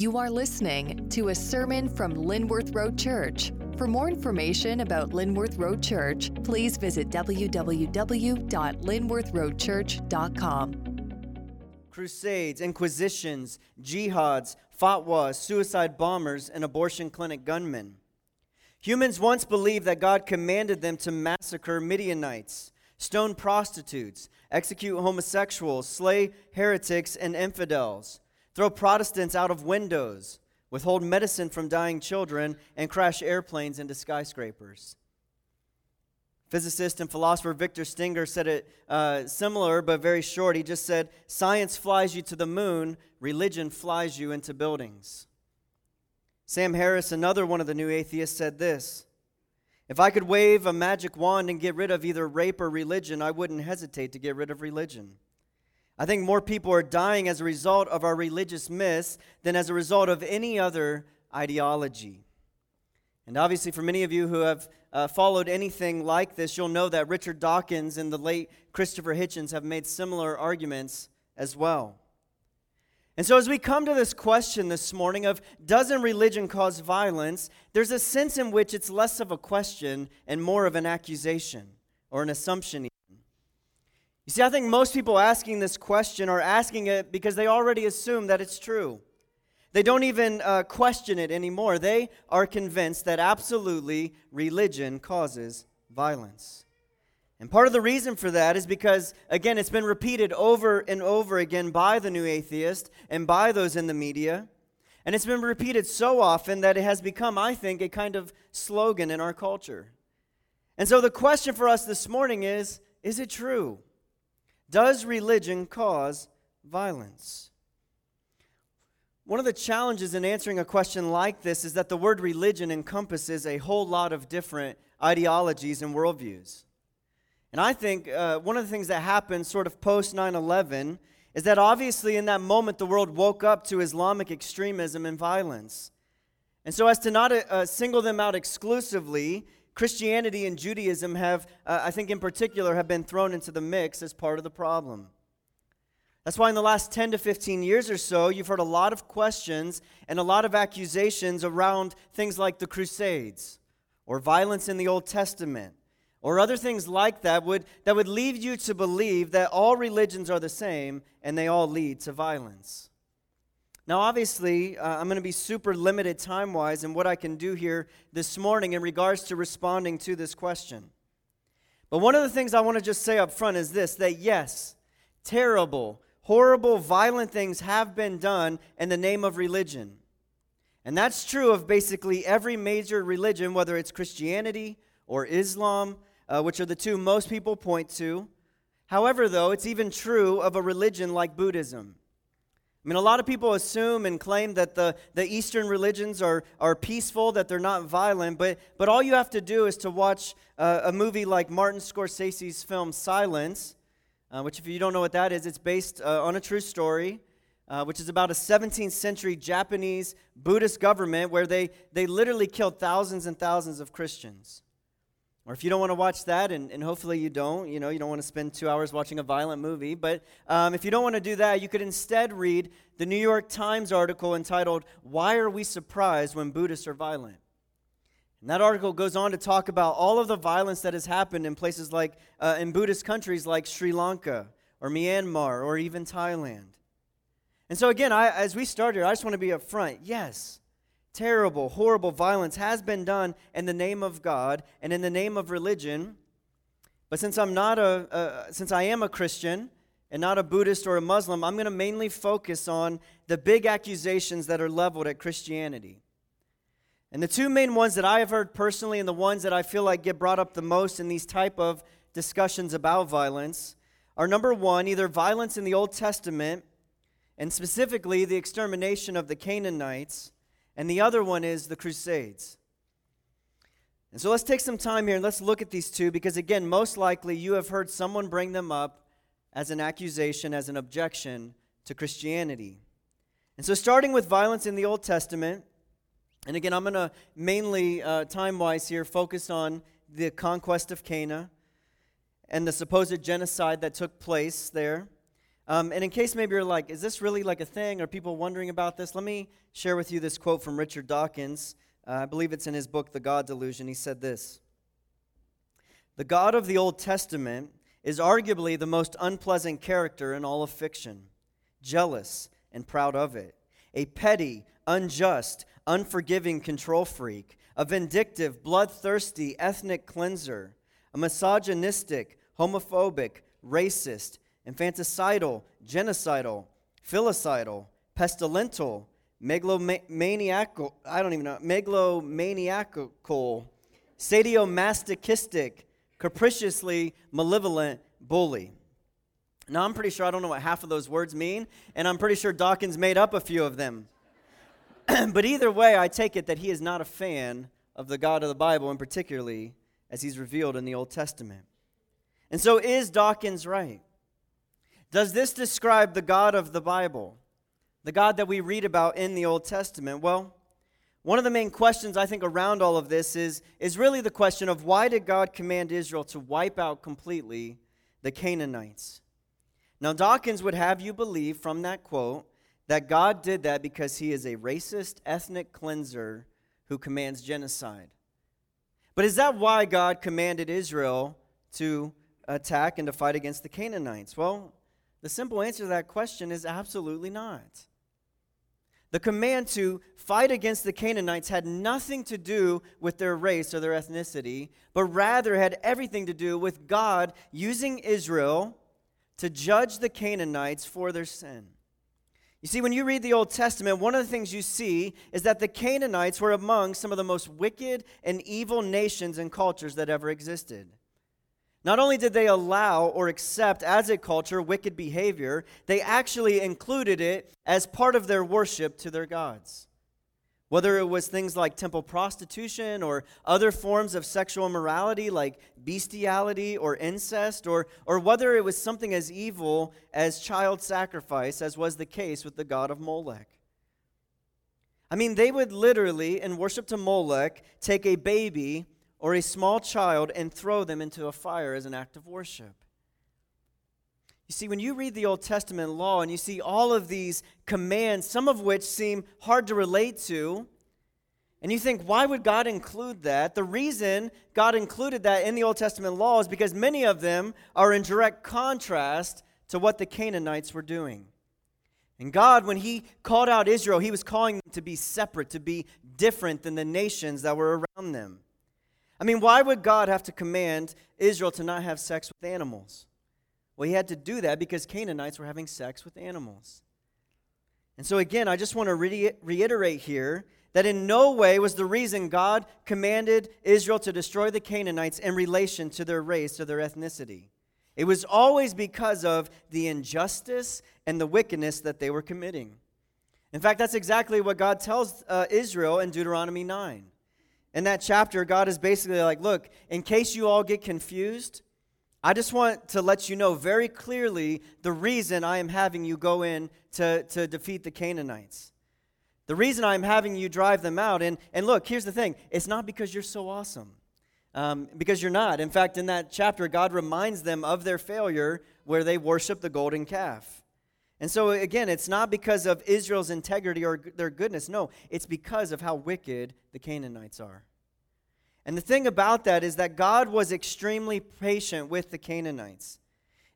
You are listening to a sermon from Linworth Road Church. For more information about Linworth Road Church, please visit www.linworthroadchurch.com. Crusades, inquisitions, jihads, fatwas, suicide bombers, and abortion clinic gunmen. Humans once believed that God commanded them to massacre Midianites, stone prostitutes, execute homosexuals, slay heretics and infidels throw Protestants out of windows, withhold medicine from dying children, and crash airplanes into skyscrapers. Physicist and philosopher Victor Stenger said it uh, similar but very short. He just said, Science flies you to the moon, religion flies you into buildings. Sam Harris, another one of the new atheists, said this If I could wave a magic wand and get rid of either rape or religion, I wouldn't hesitate to get rid of religion. I think more people are dying as a result of our religious myths than as a result of any other ideology. And obviously, for many of you who have uh, followed anything like this, you'll know that Richard Dawkins and the late Christopher Hitchens have made similar arguments as well. And so, as we come to this question this morning of doesn't religion cause violence, there's a sense in which it's less of a question and more of an accusation or an assumption. You see, I think most people asking this question are asking it because they already assume that it's true. They don't even uh, question it anymore. They are convinced that absolutely religion causes violence. And part of the reason for that is because, again, it's been repeated over and over again by the new atheist and by those in the media. And it's been repeated so often that it has become, I think, a kind of slogan in our culture. And so the question for us this morning is is it true? Does religion cause violence? One of the challenges in answering a question like this is that the word religion encompasses a whole lot of different ideologies and worldviews. And I think uh, one of the things that happened sort of post 9 11 is that obviously in that moment the world woke up to Islamic extremism and violence. And so, as to not uh, single them out exclusively, Christianity and Judaism have, uh, I think in particular, have been thrown into the mix as part of the problem. That's why in the last 10 to 15 years or so, you've heard a lot of questions and a lot of accusations around things like the Crusades or violence in the Old Testament or other things like that would, that would lead you to believe that all religions are the same and they all lead to violence. Now, obviously, uh, I'm going to be super limited time wise in what I can do here this morning in regards to responding to this question. But one of the things I want to just say up front is this that yes, terrible, horrible, violent things have been done in the name of religion. And that's true of basically every major religion, whether it's Christianity or Islam, uh, which are the two most people point to. However, though, it's even true of a religion like Buddhism. I mean, a lot of people assume and claim that the, the Eastern religions are, are peaceful, that they're not violent, but, but all you have to do is to watch uh, a movie like Martin Scorsese's film Silence, uh, which, if you don't know what that is, it's based uh, on a true story, uh, which is about a 17th century Japanese Buddhist government where they, they literally killed thousands and thousands of Christians. Or if you don't want to watch that, and, and hopefully you don't, you know, you don't want to spend two hours watching a violent movie, but um, if you don't want to do that, you could instead read the New York Times article entitled, Why Are We Surprised When Buddhists Are Violent? And that article goes on to talk about all of the violence that has happened in places like, uh, in Buddhist countries like Sri Lanka or Myanmar or even Thailand. And so, again, I, as we started, I just want to be upfront. Yes, terrible, horrible violence has been done in the name of God and in the name of religion. But since I'm not a, since I am a Christian and not a Buddhist or a Muslim, I'm going to mainly focus on the big accusations that are leveled at Christianity. And the two main ones that I have heard personally and the ones that I feel like get brought up the most in these type of discussions about violence are number 1, either violence in the Old Testament and specifically the extermination of the Canaanites and the other one is the Crusades. And so let's take some time here and let's look at these two because, again, most likely you have heard someone bring them up as an accusation, as an objection to Christianity. And so, starting with violence in the Old Testament, and again, I'm going to mainly, uh, time wise here, focus on the conquest of Canaan and the supposed genocide that took place there. Um, and in case maybe you're like, is this really like a thing? Are people wondering about this? Let me share with you this quote from Richard Dawkins. Uh, I believe it's in his book, The God Delusion. He said this The God of the Old Testament is arguably the most unpleasant character in all of fiction, jealous and proud of it, a petty, unjust, unforgiving control freak, a vindictive, bloodthirsty ethnic cleanser, a misogynistic, homophobic, racist, infanticidal, genocidal, filicidal, pestilential, megalomaniacal, I don't even know, megalomaniacal, sadomasochistic, capriciously malevolent bully. Now, I'm pretty sure I don't know what half of those words mean, and I'm pretty sure Dawkins made up a few of them. but either way, I take it that he is not a fan of the God of the Bible, and particularly as he's revealed in the Old Testament. And so, is Dawkins right? Does this describe the God of the Bible, the God that we read about in the Old Testament? Well, one of the main questions I think around all of this is, is really the question of why did God command Israel to wipe out completely the Canaanites? Now, Dawkins would have you believe from that quote that God did that because he is a racist ethnic cleanser who commands genocide. But is that why God commanded Israel to attack and to fight against the Canaanites? Well, the simple answer to that question is absolutely not. The command to fight against the Canaanites had nothing to do with their race or their ethnicity, but rather had everything to do with God using Israel to judge the Canaanites for their sin. You see, when you read the Old Testament, one of the things you see is that the Canaanites were among some of the most wicked and evil nations and cultures that ever existed. Not only did they allow or accept as a culture wicked behavior, they actually included it as part of their worship to their gods. Whether it was things like temple prostitution or other forms of sexual immorality like bestiality or incest, or, or whether it was something as evil as child sacrifice, as was the case with the god of Molech. I mean, they would literally, in worship to Molech, take a baby or a small child and throw them into a fire as an act of worship. You see, when you read the Old Testament law and you see all of these commands, some of which seem hard to relate to, and you think, why would God include that? The reason God included that in the Old Testament law is because many of them are in direct contrast to what the Canaanites were doing. And God, when He called out Israel, He was calling them to be separate, to be different than the nations that were around them. I mean, why would God have to command Israel to not have sex with animals? Well, He had to do that because Canaanites were having sex with animals. And so, again, I just want to re- reiterate here that in no way was the reason God commanded Israel to destroy the Canaanites in relation to their race or their ethnicity. It was always because of the injustice and the wickedness that they were committing. In fact, that's exactly what God tells uh, Israel in Deuteronomy 9 in that chapter, God is basically like, look, in case you all get confused, I just want to let you know very clearly the reason I am having you go in to, to defeat the Canaanites. The reason I'm having you drive them out. And, and look, here's the thing it's not because you're so awesome, um, because you're not. In fact, in that chapter, God reminds them of their failure where they worship the golden calf. And so, again, it's not because of Israel's integrity or their goodness. No, it's because of how wicked the Canaanites are. And the thing about that is that God was extremely patient with the Canaanites.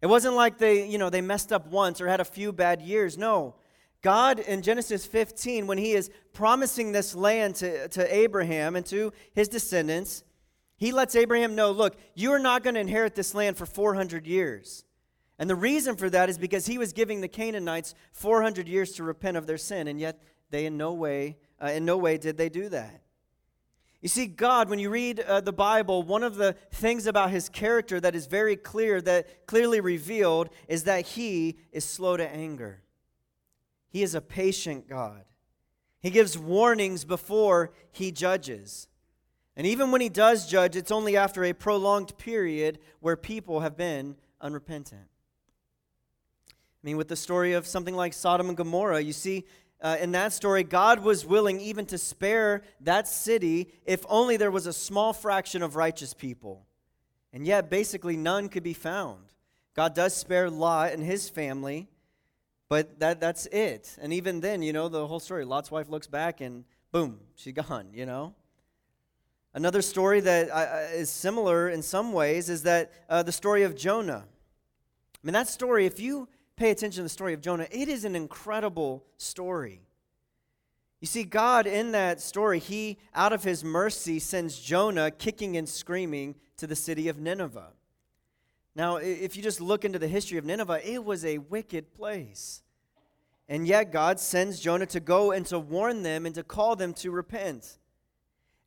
It wasn't like they, you know, they messed up once or had a few bad years. No. God in Genesis 15, when he is promising this land to, to Abraham and to his descendants, he lets Abraham know look, you are not going to inherit this land for 400 years. And the reason for that is because he was giving the Canaanites 400 years to repent of their sin, and yet they in no way, uh, in no way did they do that. You see, God, when you read uh, the Bible, one of the things about his character that is very clear, that clearly revealed, is that he is slow to anger. He is a patient God. He gives warnings before he judges. And even when he does judge, it's only after a prolonged period where people have been unrepentant. I mean, with the story of something like Sodom and Gomorrah, you see uh, in that story, God was willing even to spare that city if only there was a small fraction of righteous people. And yet, basically, none could be found. God does spare Lot and his family, But that, that's it. And even then, you know, the whole story Lot's wife looks back and boom, she's gone, you know? Another story that uh, is similar in some ways is that uh, the story of Jonah. I mean, that story, if you pay attention to the story of Jonah, it is an incredible story. You see, God in that story, He, out of His mercy, sends Jonah kicking and screaming to the city of Nineveh. Now, if you just look into the history of Nineveh, it was a wicked place. And yet, God sends Jonah to go and to warn them and to call them to repent.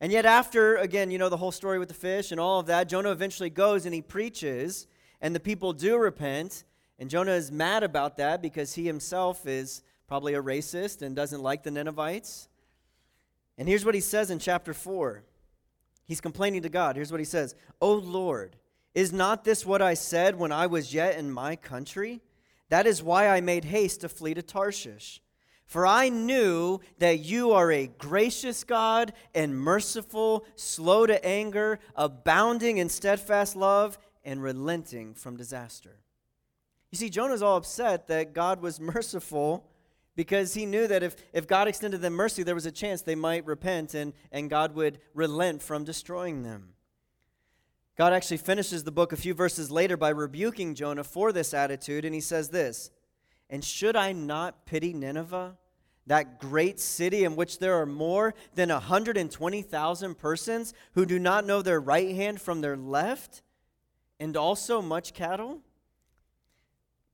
And yet, after, again, you know, the whole story with the fish and all of that, Jonah eventually goes and he preaches, and the people do repent. And Jonah is mad about that because he himself is probably a racist and doesn't like the Ninevites. And here's what he says in chapter 4. He's complaining to God. Here's what he says O Lord, is not this what I said when I was yet in my country? That is why I made haste to flee to Tarshish. For I knew that you are a gracious God and merciful, slow to anger, abounding in steadfast love, and relenting from disaster. You see, Jonah's all upset that God was merciful because he knew that if, if God extended them mercy, there was a chance they might repent and, and God would relent from destroying them. God actually finishes the book a few verses later by rebuking Jonah for this attitude, and he says this And should I not pity Nineveh, that great city in which there are more than 120,000 persons who do not know their right hand from their left, and also much cattle?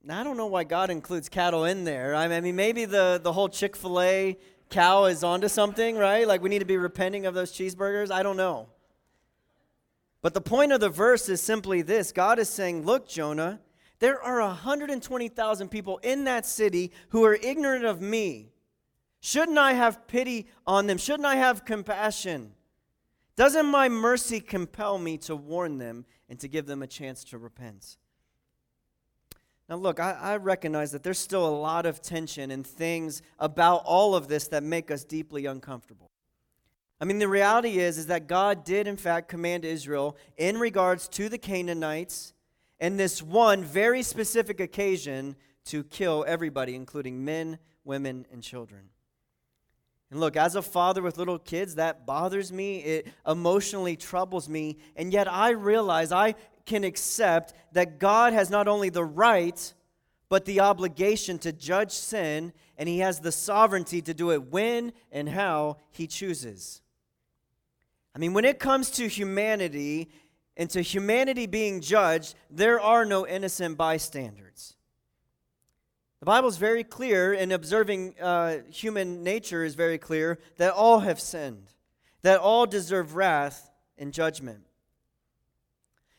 I don't know why God includes cattle in there. I mean, maybe the, the whole Chick fil A cow is onto something, right? Like we need to be repenting of those cheeseburgers. I don't know. But the point of the verse is simply this God is saying, Look, Jonah, there are 120,000 people in that city who are ignorant of me. Shouldn't I have pity on them? Shouldn't I have compassion? Doesn't my mercy compel me to warn them and to give them a chance to repent? Now, look, I, I, recognize that there's still a lot of tension and things about all of this that make us deeply uncomfortable. I mean, the reality is, is that God did, in fact, command Israel in regards to the Canaanites and this one very specific occasion to kill everybody, including men, women, and children. And look, as a father with little kids, that bothers me. It emotionally troubles me. And yet I realize I can accept that God has not only the right, but the obligation to judge sin, and He has the sovereignty to do it when and how He chooses. I mean, when it comes to humanity and to humanity being judged, there are no innocent bystanders. The Bible is very clear, and observing uh, human nature is very clear, that all have sinned, that all deserve wrath and judgment.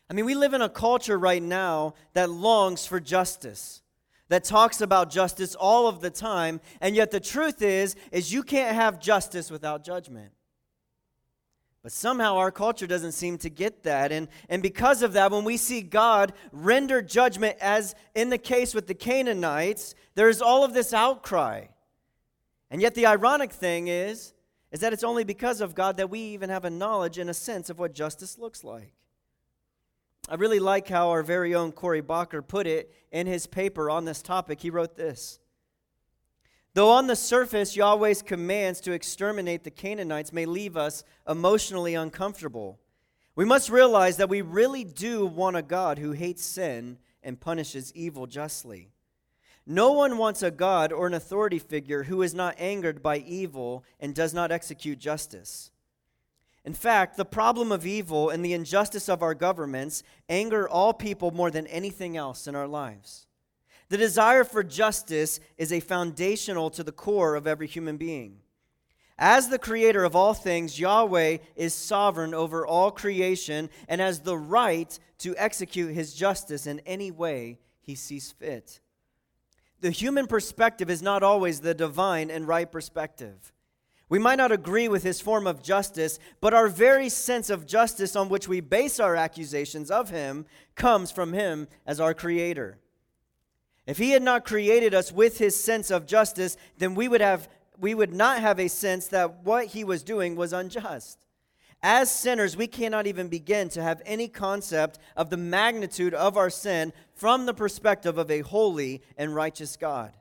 I mean, we live in a culture right now that longs for justice that talks about justice all of the time and yet the truth is is you can't have justice without judgment but somehow our culture doesn't seem to get that. And, and because of that, when we see God render judgment, as in the case with the Canaanites, there is all of this outcry. And yet the ironic thing is, is that it's only because of God that we even have a knowledge and a sense of what justice looks like. I really like how our very own Corey Bacher put it in his paper on this topic. He wrote this Though on the surface, Yahweh's commands to exterminate the Canaanites may leave us emotionally uncomfortable, we must realize that we really do want a God who hates sin and punishes evil justly. No one wants a God or an authority figure who is not angered by evil and does not execute justice. In fact, the problem of evil and the injustice of our governments anger all people more than anything else in our lives. The desire for justice is a foundational to the core of every human being. As the creator of all things, Yahweh is sovereign over all creation and has the right to execute his justice in any way he sees fit. The human perspective is not always the divine and right perspective. We might not agree with his form of justice, but our very sense of justice on which we base our accusations of him comes from him as our creator. If he had not created us with his sense of justice, then we would have we would not have a sense that what he was doing was unjust. As sinners, we cannot even begin to have any concept of the magnitude of our sin from the perspective of a holy and righteous God.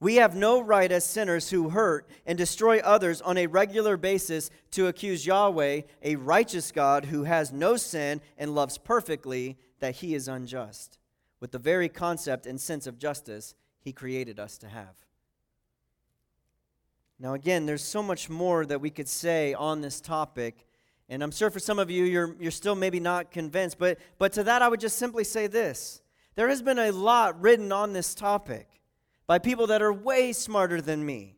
We have no right as sinners who hurt and destroy others on a regular basis to accuse Yahweh, a righteous God who has no sin and loves perfectly, that he is unjust, with the very concept and sense of justice he created us to have. Now, again, there's so much more that we could say on this topic. And I'm sure for some of you, you're, you're still maybe not convinced. But, but to that, I would just simply say this there has been a lot written on this topic by people that are way smarter than me.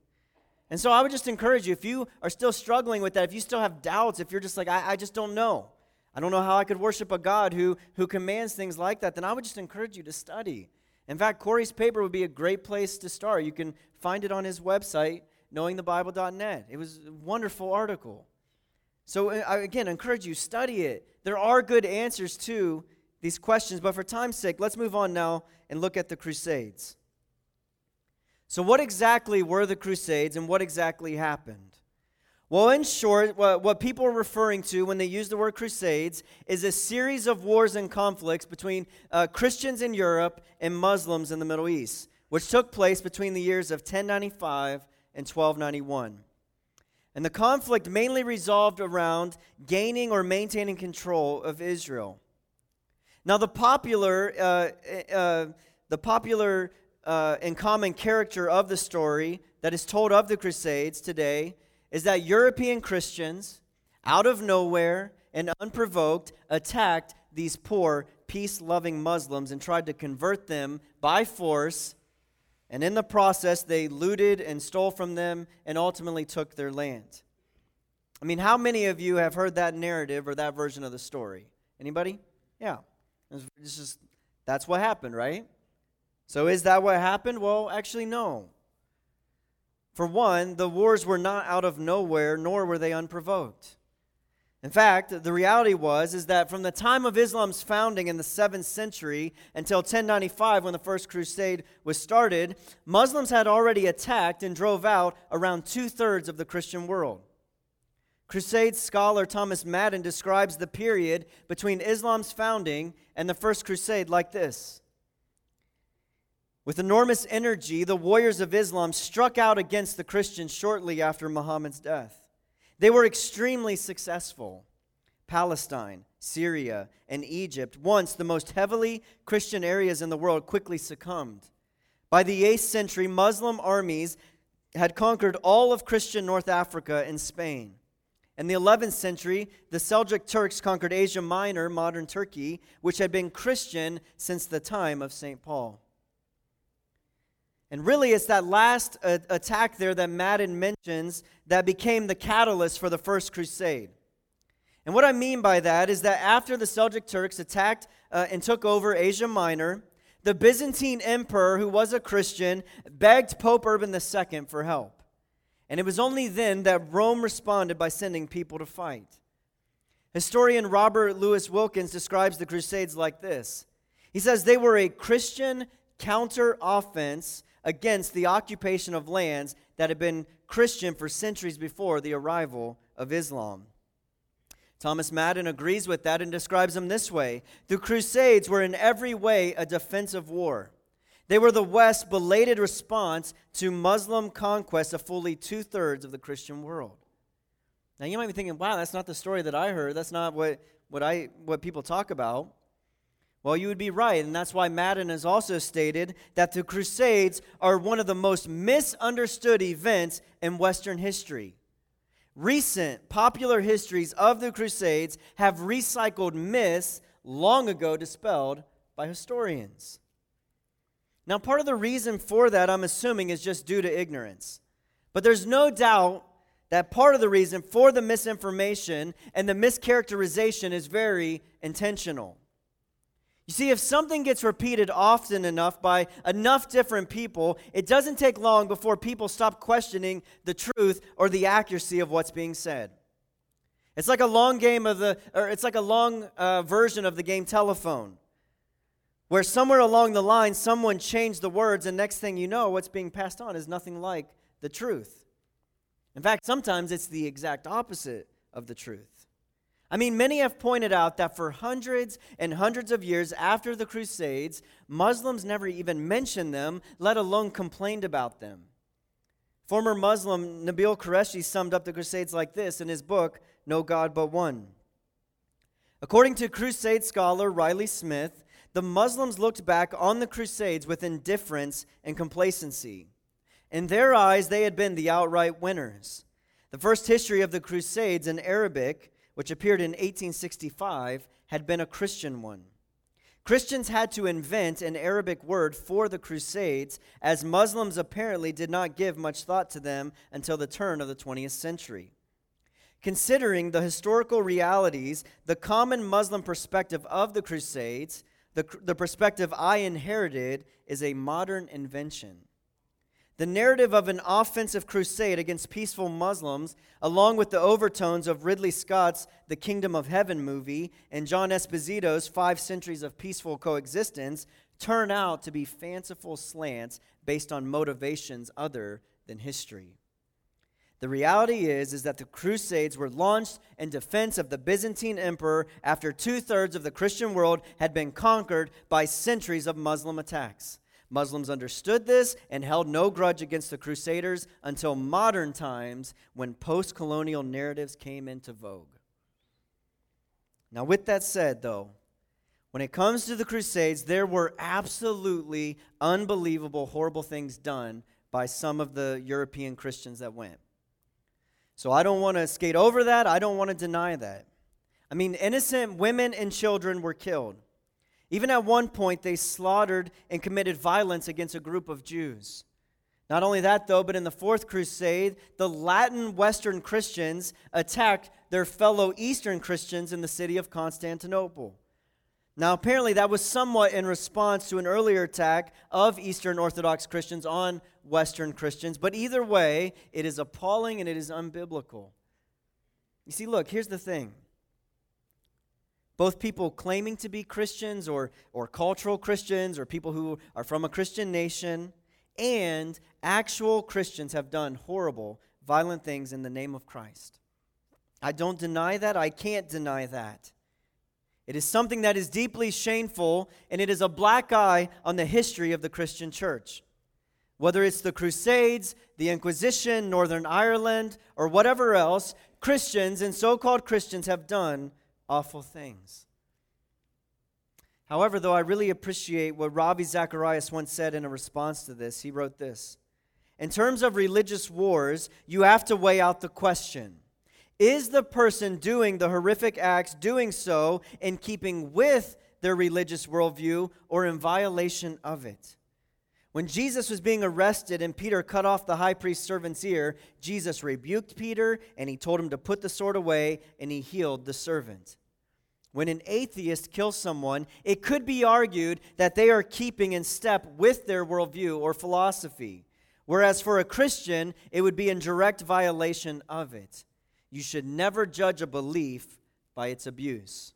And so I would just encourage you if you are still struggling with that, if you still have doubts, if you're just like, I, I just don't know, I don't know how I could worship a God who, who commands things like that, then I would just encourage you to study. In fact, Corey's paper would be a great place to start. You can find it on his website, knowingthebible.net. It was a wonderful article. So, uh, I, again, encourage you, study it. There are good answers to these questions, but for time's sake, let's move on now and look at the Crusades. So, what exactly were the Crusades and what exactly happened? Well, in short, what, what people are referring to when they use the word crusades is a series of wars and conflicts between uh, Christians in Europe and Muslims in the Middle East, which took place between the years of 1095 and 1291. And the conflict mainly resolved around gaining or maintaining control of Israel. Now, the popular, uh, uh, the popular uh, and common character of the story that is told of the Crusades today is that European Christians, out of nowhere and unprovoked, attacked these poor, peace loving Muslims and tried to convert them by force. And in the process, they looted and stole from them and ultimately took their land. I mean, how many of you have heard that narrative or that version of the story? Anybody? Yeah. It's just, that's what happened, right? So is that what happened? Well, actually, no. For one, the wars were not out of nowhere, nor were they unprovoked. In fact, the reality was is that from the time of Islam's founding in the 7th century until 1095 when the first crusade was started, Muslims had already attacked and drove out around two-thirds of the Christian world. Crusade scholar Thomas Madden describes the period between Islam's founding and the first crusade like this with enormous energy, the warriors of Islam struck out against the Christians shortly after Muhammad's death. They were extremely successful. Palestine, Syria, and Egypt, once the most heavily Christian areas in the world, quickly succumbed. By the 8th century, Muslim armies had conquered all of Christian North Africa and Spain. In the 11th century, the Seljuk Turks conquered Asia Minor, modern Turkey, which had been Christian since the time of St. Paul. And really, it's that last uh, attack there that Madden mentions that became the catalyst for the First Crusade. And what I mean by that is that after the Seljuk Turks attacked uh, and took over Asia Minor, the Byzantine emperor, who was a Christian, begged Pope Urban II for help. And it was only then that Rome responded by sending people to fight. Historian Robert Louis Wilkins describes the Crusades like this He says they were a Christian counter offense against the occupation of lands that had been Christian for centuries before the arrival of Islam. Thomas Madden agrees with that and describes them this way The Crusades were in every way a defensive war. They were the West's belated response to Muslim conquest of fully two thirds of the Christian world. Now you might be thinking, wow, that's not the story that I heard. That's not what, what, I, what people talk about. Well, you would be right, and that's why Madden has also stated that the Crusades are one of the most misunderstood events in Western history. Recent popular histories of the Crusades have recycled myths long ago dispelled by historians. Now, part of the reason for that, I'm assuming, is just due to ignorance. But there's no doubt that part of the reason for the misinformation and the mischaracterization is very intentional. You see, if something gets repeated often enough by enough different people, it doesn't take long before people stop questioning the truth or the accuracy of what's being said. It's like a long game of the, or it's like a long uh, version of the game telephone, where somewhere along the line someone changed the words, and next thing you know, what's being passed on is nothing like the truth. In fact, sometimes it's the exact opposite of the truth. I mean, many have pointed out that for hundreds and hundreds of years after the Crusades, Muslims never even mentioned them, let alone complained about them. Former Muslim Nabeel Qureshi summed up the Crusades like this in his book, No God But One. According to Crusade scholar Riley Smith, the Muslims looked back on the Crusades with indifference and complacency. In their eyes, they had been the outright winners. The first history of the Crusades in Arabic, which appeared in 1865, had been a Christian one. Christians had to invent an Arabic word for the Crusades, as Muslims apparently did not give much thought to them until the turn of the 20th century. Considering the historical realities, the common Muslim perspective of the Crusades, the, the perspective I inherited, is a modern invention. The narrative of an offensive crusade against peaceful Muslims, along with the overtones of Ridley Scott's The Kingdom of Heaven movie and John Esposito's Five Centuries of Peaceful Coexistence, turn out to be fanciful slants based on motivations other than history. The reality is, is that the Crusades were launched in defense of the Byzantine Emperor after two thirds of the Christian world had been conquered by centuries of Muslim attacks. Muslims understood this and held no grudge against the Crusaders until modern times when post colonial narratives came into vogue. Now, with that said, though, when it comes to the Crusades, there were absolutely unbelievable, horrible things done by some of the European Christians that went. So I don't want to skate over that. I don't want to deny that. I mean, innocent women and children were killed. Even at one point, they slaughtered and committed violence against a group of Jews. Not only that, though, but in the Fourth Crusade, the Latin Western Christians attacked their fellow Eastern Christians in the city of Constantinople. Now, apparently, that was somewhat in response to an earlier attack of Eastern Orthodox Christians on Western Christians, but either way, it is appalling and it is unbiblical. You see, look, here's the thing. Both people claiming to be Christians or, or cultural Christians or people who are from a Christian nation and actual Christians have done horrible, violent things in the name of Christ. I don't deny that. I can't deny that. It is something that is deeply shameful, and it is a black eye on the history of the Christian church. Whether it's the Crusades, the Inquisition, Northern Ireland, or whatever else, Christians and so called Christians have done awful things. However, though I really appreciate what Ravi Zacharias once said in a response to this, he wrote this In terms of religious wars, you have to weigh out the question is the person doing the horrific acts doing so in keeping with their religious worldview or in violation of it? When Jesus was being arrested and Peter cut off the high priest's servant's ear, Jesus rebuked Peter and he told him to put the sword away and he healed the servant. When an atheist kills someone, it could be argued that they are keeping in step with their worldview or philosophy, whereas for a Christian, it would be in direct violation of it. You should never judge a belief by its abuse.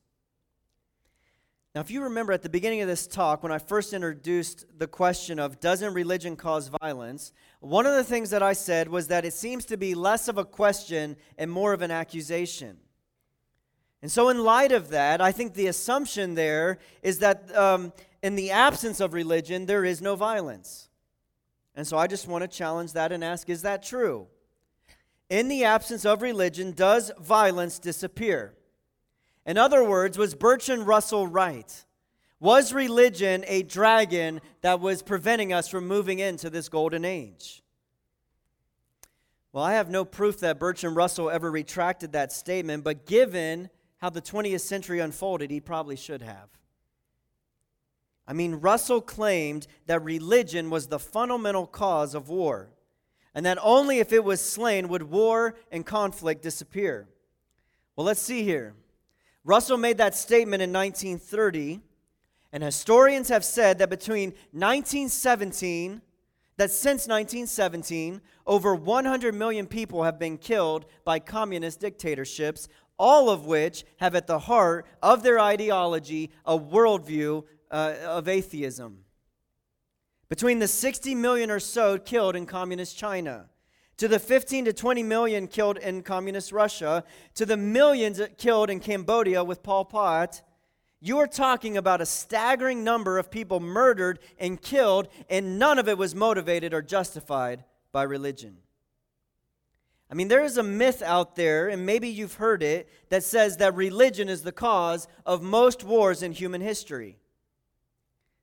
Now, if you remember at the beginning of this talk, when I first introduced the question of doesn't religion cause violence, one of the things that I said was that it seems to be less of a question and more of an accusation. And so, in light of that, I think the assumption there is that um, in the absence of religion, there is no violence. And so, I just want to challenge that and ask is that true? In the absence of religion, does violence disappear? In other words, was Bertrand Russell right? Was religion a dragon that was preventing us from moving into this golden age? Well, I have no proof that Bertrand Russell ever retracted that statement, but given how the 20th century unfolded, he probably should have. I mean, Russell claimed that religion was the fundamental cause of war and that only if it was slain would war and conflict disappear. Well, let's see here. Russell made that statement in 1930, and historians have said that between 1917, that since 1917, over 100 million people have been killed by communist dictatorships, all of which have at the heart of their ideology a worldview uh, of atheism between the 60 million or so killed in communist China, to the 15 to 20 million killed in communist Russia, to the millions killed in Cambodia with Pol Pot, you are talking about a staggering number of people murdered and killed, and none of it was motivated or justified by religion. I mean, there is a myth out there, and maybe you've heard it, that says that religion is the cause of most wars in human history.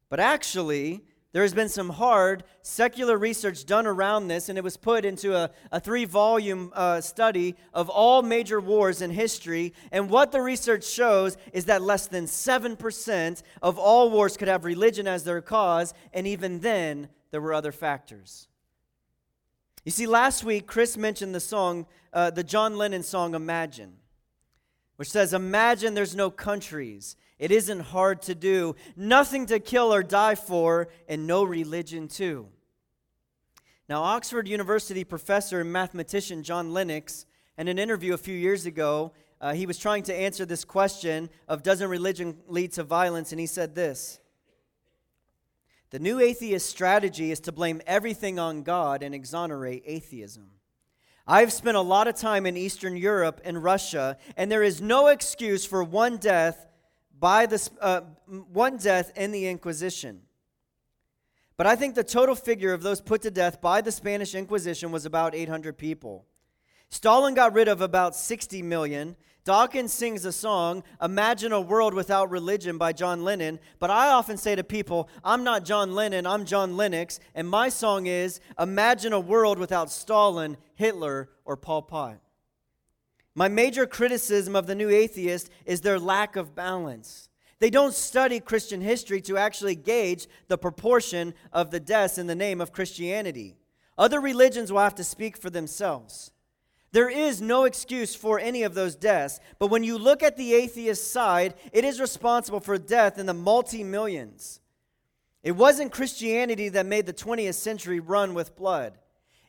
But actually, there has been some hard secular research done around this, and it was put into a, a three volume uh, study of all major wars in history. And what the research shows is that less than 7% of all wars could have religion as their cause, and even then, there were other factors. You see, last week, Chris mentioned the song, uh, the John Lennon song, Imagine, which says, Imagine there's no countries it isn't hard to do. Nothing to kill or die for, and no religion, too. Now, Oxford University professor and mathematician John Lennox, in an interview a few years ago, uh, he was trying to answer this question of doesn't religion lead to violence, and he said this The new atheist strategy is to blame everything on God and exonerate atheism. I've spent a lot of time in Eastern Europe and Russia, and there is no excuse for one death by this, uh, one death in the Inquisition. But I think the total figure of those put to death by the Spanish Inquisition was about 800 people. Stalin got rid of about 60 million. Dawkins sings a song, Imagine a World Without Religion by John Lennon. But I often say to people, I'm not John Lennon, I'm John Lennox. And my song is Imagine a World Without Stalin, Hitler, or Pol Pot. My major criticism of the new atheist is their lack of balance. They don't study Christian history to actually gauge the proportion of the deaths in the name of Christianity. Other religions will have to speak for themselves. There is no excuse for any of those deaths, but when you look at the atheist side, it is responsible for death in the multi millions. It wasn't Christianity that made the 20th century run with blood.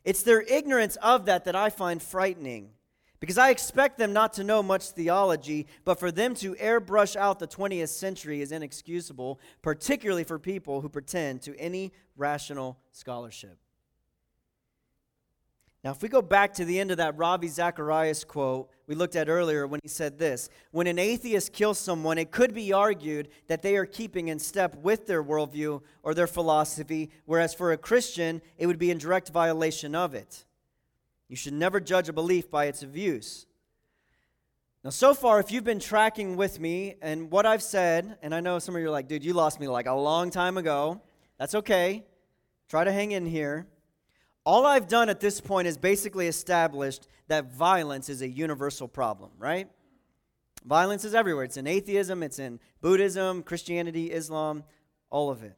It's their ignorance of that that I find frightening. Because I expect them not to know much theology, but for them to airbrush out the 20th century is inexcusable, particularly for people who pretend to any rational scholarship. Now, if we go back to the end of that Ravi Zacharias quote we looked at earlier when he said this When an atheist kills someone, it could be argued that they are keeping in step with their worldview or their philosophy, whereas for a Christian, it would be in direct violation of it. You should never judge a belief by its views. Now, so far, if you've been tracking with me and what I've said, and I know some of you are like, dude, you lost me like a long time ago. That's okay. Try to hang in here. All I've done at this point is basically established that violence is a universal problem, right? Violence is everywhere. It's in atheism, it's in Buddhism, Christianity, Islam, all of it.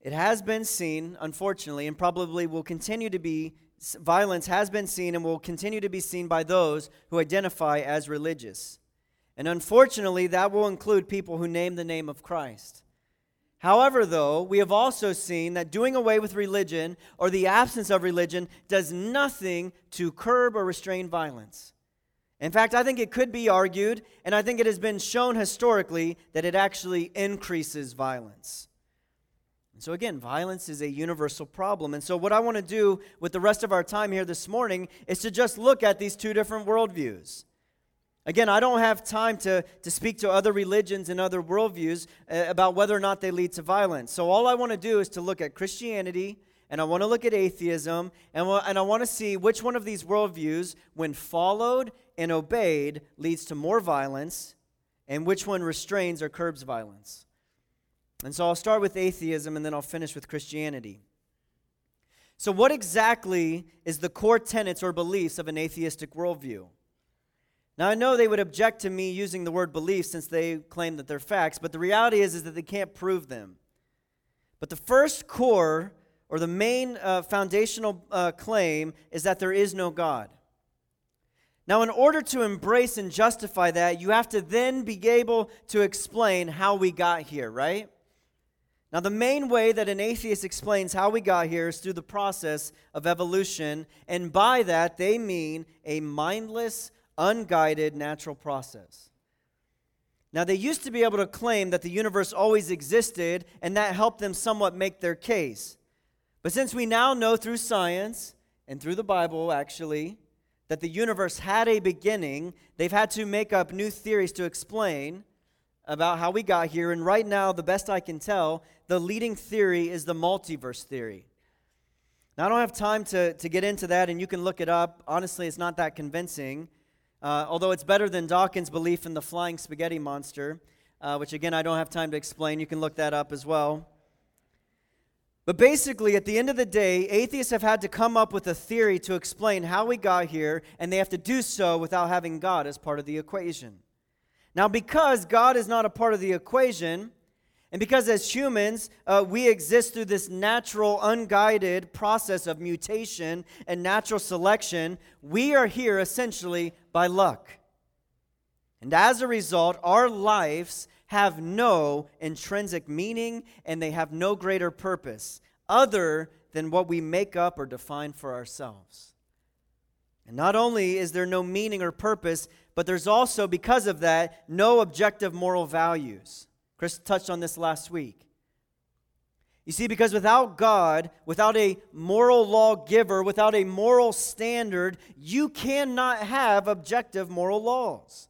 It has been seen, unfortunately, and probably will continue to be, violence has been seen and will continue to be seen by those who identify as religious. And unfortunately, that will include people who name the name of Christ. However, though, we have also seen that doing away with religion or the absence of religion does nothing to curb or restrain violence. In fact, I think it could be argued, and I think it has been shown historically, that it actually increases violence. So, again, violence is a universal problem. And so, what I want to do with the rest of our time here this morning is to just look at these two different worldviews. Again, I don't have time to, to speak to other religions and other worldviews uh, about whether or not they lead to violence. So, all I want to do is to look at Christianity and I want to look at atheism and, and I want to see which one of these worldviews, when followed and obeyed, leads to more violence and which one restrains or curbs violence. And so I'll start with atheism and then I'll finish with Christianity. So, what exactly is the core tenets or beliefs of an atheistic worldview? Now, I know they would object to me using the word belief since they claim that they're facts, but the reality is, is that they can't prove them. But the first core or the main uh, foundational uh, claim is that there is no God. Now, in order to embrace and justify that, you have to then be able to explain how we got here, right? Now, the main way that an atheist explains how we got here is through the process of evolution, and by that they mean a mindless, unguided natural process. Now, they used to be able to claim that the universe always existed, and that helped them somewhat make their case. But since we now know through science and through the Bible, actually, that the universe had a beginning, they've had to make up new theories to explain about how we got here. And right now, the best I can tell, the leading theory is the multiverse theory. Now, I don't have time to, to get into that, and you can look it up. Honestly, it's not that convincing, uh, although it's better than Dawkins' belief in the flying spaghetti monster, uh, which, again, I don't have time to explain. You can look that up as well. But basically, at the end of the day, atheists have had to come up with a theory to explain how we got here, and they have to do so without having God as part of the equation. Now, because God is not a part of the equation, and because as humans, uh, we exist through this natural, unguided process of mutation and natural selection, we are here essentially by luck. And as a result, our lives have no intrinsic meaning and they have no greater purpose other than what we make up or define for ourselves. And not only is there no meaning or purpose, but there's also, because of that, no objective moral values. Chris touched on this last week. You see, because without God, without a moral lawgiver, without a moral standard, you cannot have objective moral laws.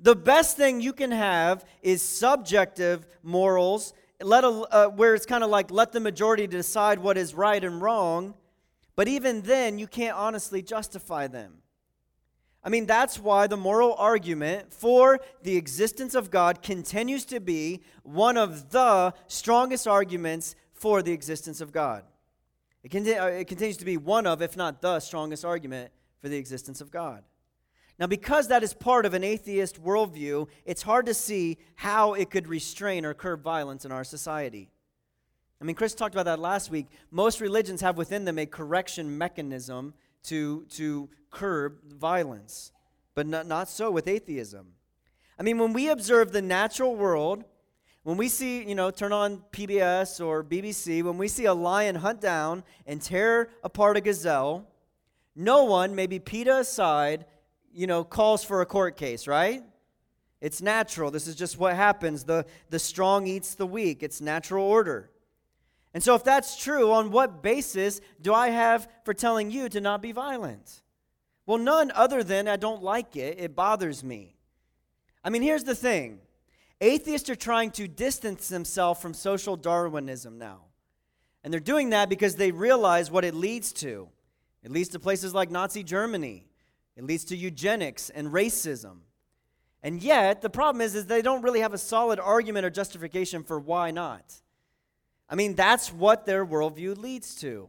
The best thing you can have is subjective morals, let a, uh, where it's kind of like let the majority decide what is right and wrong, but even then, you can't honestly justify them. I mean, that's why the moral argument for the existence of God continues to be one of the strongest arguments for the existence of God. It, con- uh, it continues to be one of, if not the strongest argument for the existence of God. Now, because that is part of an atheist worldview, it's hard to see how it could restrain or curb violence in our society. I mean, Chris talked about that last week. Most religions have within them a correction mechanism to, to curb violence, but not, not so with atheism. I mean, when we observe the natural world, when we see, you know, turn on PBS or BBC, when we see a lion hunt down and tear apart a gazelle, no one, maybe PETA aside, you know, calls for a court case, right? It's natural. This is just what happens. The, the strong eats the weak. It's natural order. And so, if that's true, on what basis do I have for telling you to not be violent? Well, none other than I don't like it, it bothers me. I mean, here's the thing atheists are trying to distance themselves from social Darwinism now. And they're doing that because they realize what it leads to. It leads to places like Nazi Germany, it leads to eugenics and racism. And yet, the problem is, is they don't really have a solid argument or justification for why not. I mean, that's what their worldview leads to.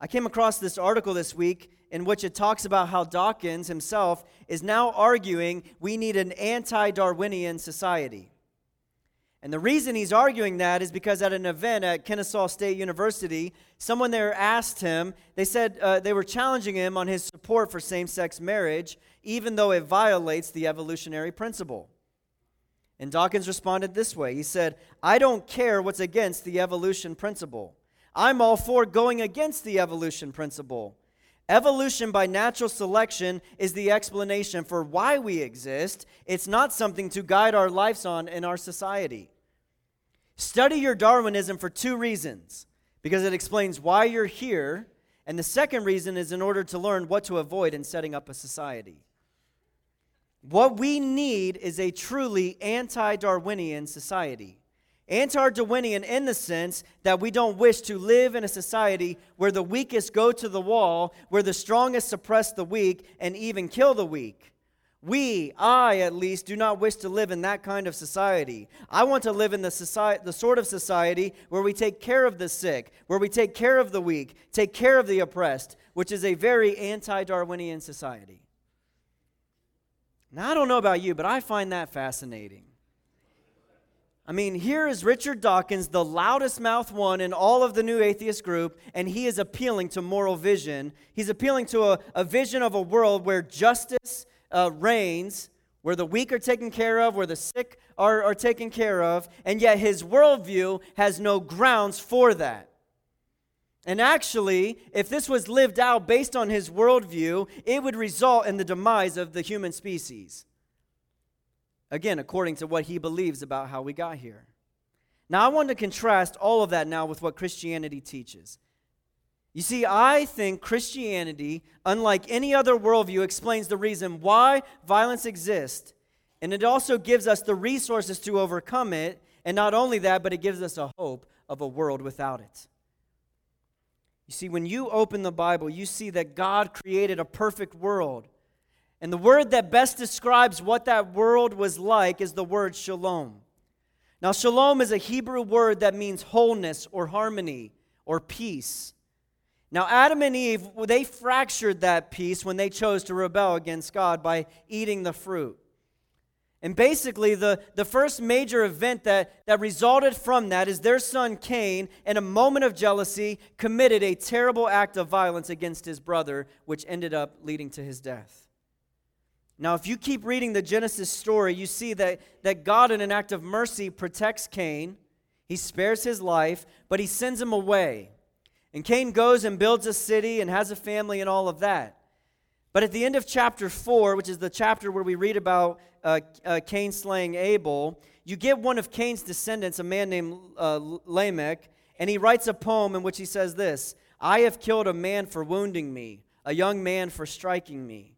I came across this article this week in which it talks about how Dawkins himself is now arguing we need an anti Darwinian society. And the reason he's arguing that is because at an event at Kennesaw State University, someone there asked him, they said uh, they were challenging him on his support for same sex marriage, even though it violates the evolutionary principle. And Dawkins responded this way He said, I don't care what's against the evolution principle. I'm all for going against the evolution principle. Evolution by natural selection is the explanation for why we exist. It's not something to guide our lives on in our society. Study your Darwinism for two reasons because it explains why you're here, and the second reason is in order to learn what to avoid in setting up a society. What we need is a truly anti Darwinian society. Anti Darwinian in the sense that we don't wish to live in a society where the weakest go to the wall, where the strongest suppress the weak and even kill the weak. We, I at least, do not wish to live in that kind of society. I want to live in the, society, the sort of society where we take care of the sick, where we take care of the weak, take care of the oppressed, which is a very anti Darwinian society. Now, I don't know about you, but I find that fascinating. I mean, here is Richard Dawkins, the loudest mouth one in all of the new atheist group, and he is appealing to moral vision. He's appealing to a, a vision of a world where justice uh, reigns, where the weak are taken care of, where the sick are, are taken care of, and yet his worldview has no grounds for that. And actually, if this was lived out based on his worldview, it would result in the demise of the human species. Again, according to what he believes about how we got here. Now, I want to contrast all of that now with what Christianity teaches. You see, I think Christianity, unlike any other worldview, explains the reason why violence exists, and it also gives us the resources to overcome it. And not only that, but it gives us a hope of a world without it. You see, when you open the Bible, you see that God created a perfect world. And the word that best describes what that world was like is the word shalom. Now, shalom is a Hebrew word that means wholeness or harmony or peace. Now, Adam and Eve, they fractured that peace when they chose to rebel against God by eating the fruit. And basically, the, the first major event that, that resulted from that is their son Cain, in a moment of jealousy, committed a terrible act of violence against his brother, which ended up leading to his death. Now, if you keep reading the Genesis story, you see that, that God, in an act of mercy, protects Cain. He spares his life, but he sends him away. And Cain goes and builds a city and has a family and all of that. But at the end of chapter 4, which is the chapter where we read about uh, uh, Cain slaying Abel, you get one of Cain's descendants, a man named uh, Lamech, and he writes a poem in which he says this I have killed a man for wounding me, a young man for striking me.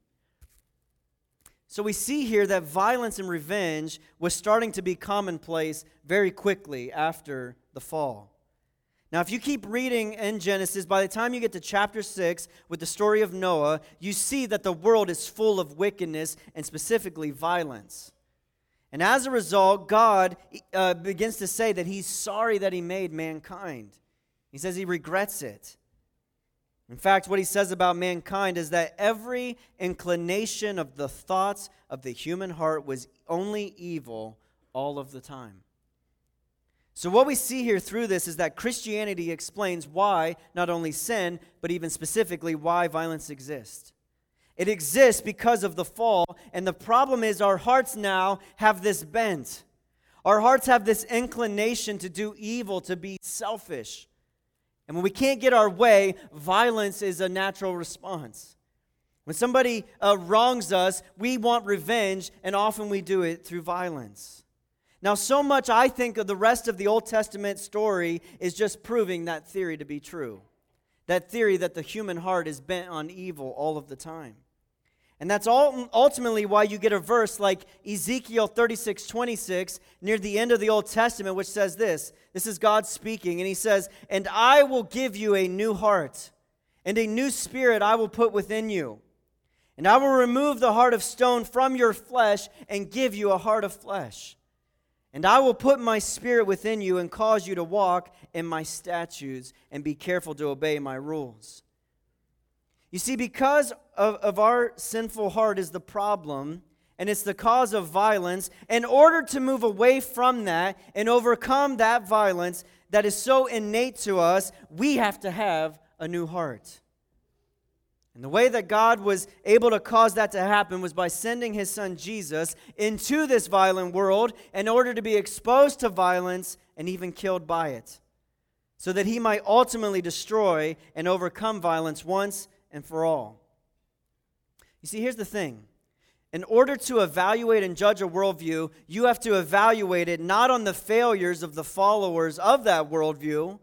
So we see here that violence and revenge was starting to be commonplace very quickly after the fall. Now, if you keep reading in Genesis, by the time you get to chapter 6 with the story of Noah, you see that the world is full of wickedness and specifically violence. And as a result, God uh, begins to say that he's sorry that he made mankind. He says he regrets it. In fact, what he says about mankind is that every inclination of the thoughts of the human heart was only evil all of the time. So, what we see here through this is that Christianity explains why not only sin, but even specifically why violence exists. It exists because of the fall, and the problem is our hearts now have this bent. Our hearts have this inclination to do evil, to be selfish. And when we can't get our way, violence is a natural response. When somebody uh, wrongs us, we want revenge, and often we do it through violence. Now, so much I think of the rest of the Old Testament story is just proving that theory to be true. That theory that the human heart is bent on evil all of the time. And that's all, ultimately why you get a verse like Ezekiel 36 26 near the end of the Old Testament, which says this This is God speaking, and He says, And I will give you a new heart, and a new spirit I will put within you. And I will remove the heart of stone from your flesh and give you a heart of flesh. And I will put my spirit within you and cause you to walk in my statutes and be careful to obey my rules. You see, because of, of our sinful heart is the problem, and it's the cause of violence, in order to move away from that and overcome that violence that is so innate to us, we have to have a new heart. And the way that God was able to cause that to happen was by sending his son Jesus into this violent world in order to be exposed to violence and even killed by it, so that he might ultimately destroy and overcome violence once and for all. You see, here's the thing. In order to evaluate and judge a worldview, you have to evaluate it not on the failures of the followers of that worldview,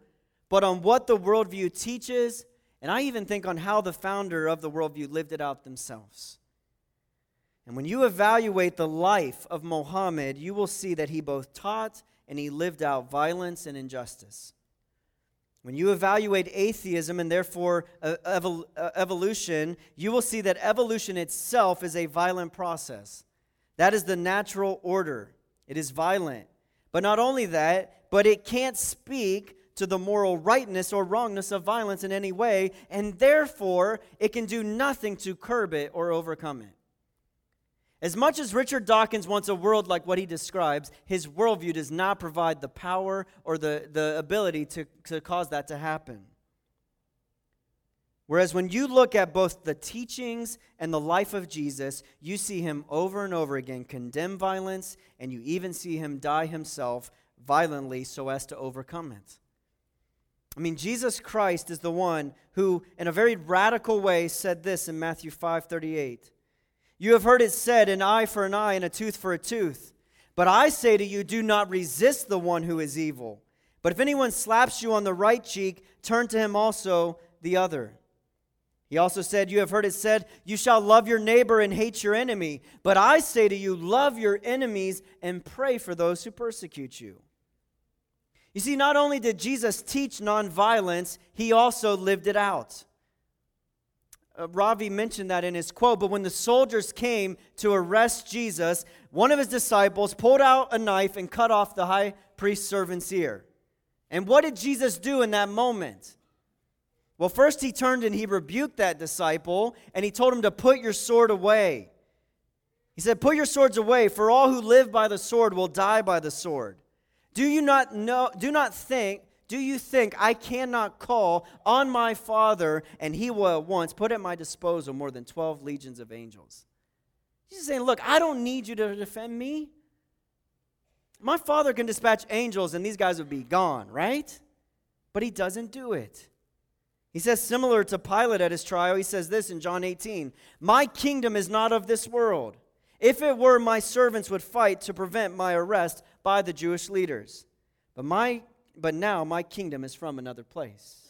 but on what the worldview teaches and I even think on how the founder of the worldview lived it out themselves. And when you evaluate the life of Mohammed, you will see that he both taught and he lived out violence and injustice. When you evaluate atheism and therefore uh, uh, evolution, you will see that evolution itself is a violent process. That is the natural order. It is violent. But not only that, but it can't speak to the moral rightness or wrongness of violence in any way, and therefore it can do nothing to curb it or overcome it. As much as Richard Dawkins wants a world like what he describes, his worldview does not provide the power or the, the ability to, to cause that to happen. Whereas when you look at both the teachings and the life of Jesus, you see him over and over again condemn violence, and you even see him die himself violently so as to overcome it. I mean, Jesus Christ is the one who, in a very radical way, said this in Matthew 5 38. You have heard it said, an eye for an eye and a tooth for a tooth. But I say to you, do not resist the one who is evil. But if anyone slaps you on the right cheek, turn to him also the other. He also said, You have heard it said, You shall love your neighbor and hate your enemy. But I say to you, love your enemies and pray for those who persecute you. You see, not only did Jesus teach nonviolence, he also lived it out. Uh, Ravi mentioned that in his quote, but when the soldiers came to arrest Jesus, one of his disciples pulled out a knife and cut off the high priest's servant's ear. And what did Jesus do in that moment? Well, first he turned and he rebuked that disciple and he told him to put your sword away. He said, Put your swords away, for all who live by the sword will die by the sword. Do you not know, do not think, do you think I cannot call on my Father and he will at once put at my disposal more than 12 legions of angels? He's saying, Look, I don't need you to defend me. My Father can dispatch angels and these guys would be gone, right? But he doesn't do it. He says, similar to Pilate at his trial, he says this in John 18 My kingdom is not of this world. If it were, my servants would fight to prevent my arrest by the Jewish leaders. But, my, but now my kingdom is from another place.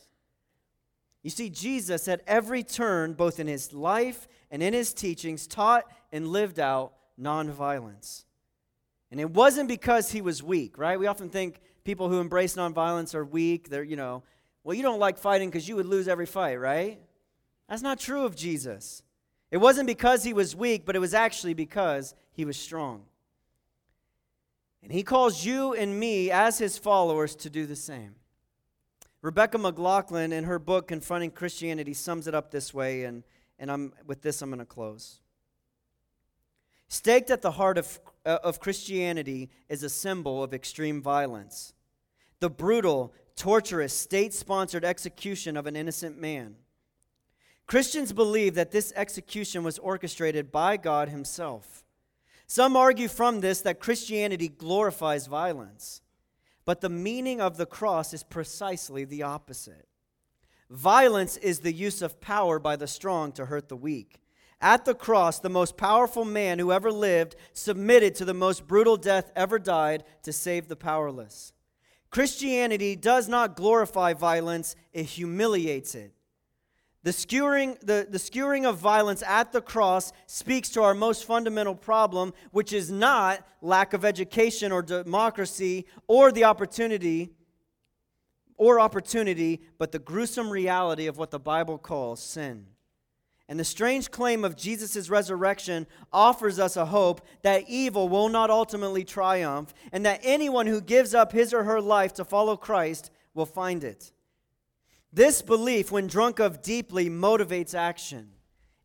You see, Jesus at every turn, both in his life and in his teachings, taught and lived out nonviolence. And it wasn't because he was weak, right? We often think people who embrace nonviolence are weak. They're, you know, well, you don't like fighting because you would lose every fight, right? That's not true of Jesus. It wasn't because he was weak, but it was actually because he was strong. And he calls you and me, as his followers, to do the same. Rebecca McLaughlin, in her book Confronting Christianity, sums it up this way, and, and I'm, with this I'm going to close. Staked at the heart of, uh, of Christianity is a symbol of extreme violence. The brutal, torturous, state sponsored execution of an innocent man. Christians believe that this execution was orchestrated by God Himself. Some argue from this that Christianity glorifies violence, but the meaning of the cross is precisely the opposite. Violence is the use of power by the strong to hurt the weak. At the cross, the most powerful man who ever lived submitted to the most brutal death ever died to save the powerless. Christianity does not glorify violence, it humiliates it. The skewering, the, the skewering of violence at the cross speaks to our most fundamental problem, which is not lack of education or democracy or the opportunity or opportunity, but the gruesome reality of what the Bible calls sin. And the strange claim of Jesus' resurrection offers us a hope that evil will not ultimately triumph, and that anyone who gives up his or her life to follow Christ will find it. This belief, when drunk of deeply, motivates action.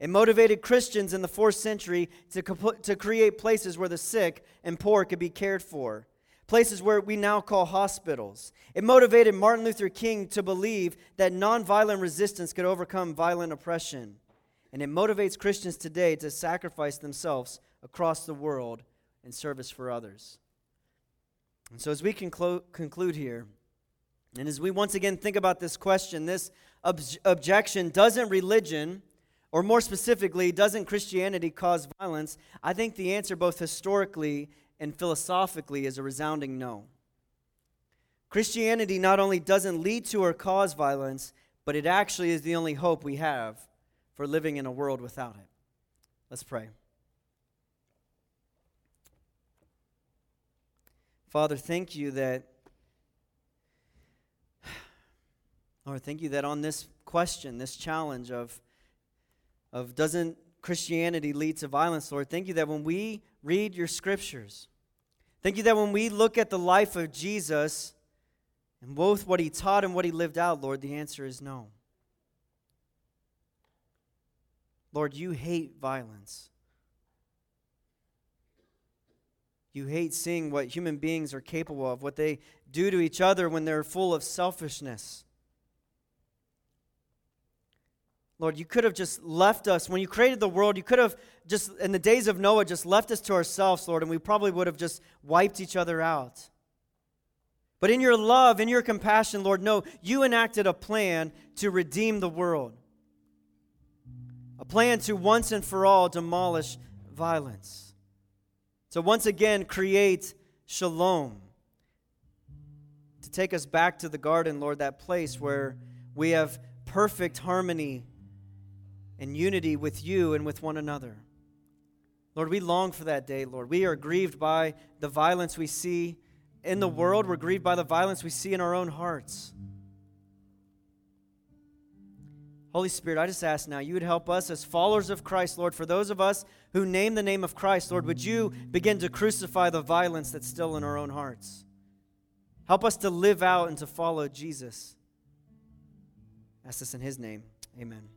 It motivated Christians in the fourth century to, to create places where the sick and poor could be cared for, places where we now call hospitals. It motivated Martin Luther King to believe that nonviolent resistance could overcome violent oppression. And it motivates Christians today to sacrifice themselves across the world in service for others. And so, as we conclu- conclude here, and as we once again think about this question, this ob- objection doesn't religion, or more specifically, doesn't Christianity cause violence? I think the answer, both historically and philosophically, is a resounding no. Christianity not only doesn't lead to or cause violence, but it actually is the only hope we have for living in a world without it. Let's pray. Father, thank you that, Lord, thank you that on this question, this challenge of, of doesn't Christianity lead to violence, Lord, thank you that when we read your scriptures, thank you that when we look at the life of Jesus and both what he taught and what he lived out, Lord, the answer is no. Lord, you hate violence. You hate seeing what human beings are capable of, what they do to each other when they're full of selfishness. Lord, you could have just left us. When you created the world, you could have just, in the days of Noah, just left us to ourselves, Lord, and we probably would have just wiped each other out. But in your love, in your compassion, Lord, no, you enacted a plan to redeem the world a plan to once and for all demolish violence. To once again create shalom. To take us back to the garden, Lord, that place where we have perfect harmony and unity with you and with one another. Lord, we long for that day, Lord. We are grieved by the violence we see in the world, we're grieved by the violence we see in our own hearts. Holy Spirit, I just ask now you would help us as followers of Christ, Lord. For those of us who name the name of Christ, Lord, would you begin to crucify the violence that's still in our own hearts? Help us to live out and to follow Jesus. Ask this in his name. Amen.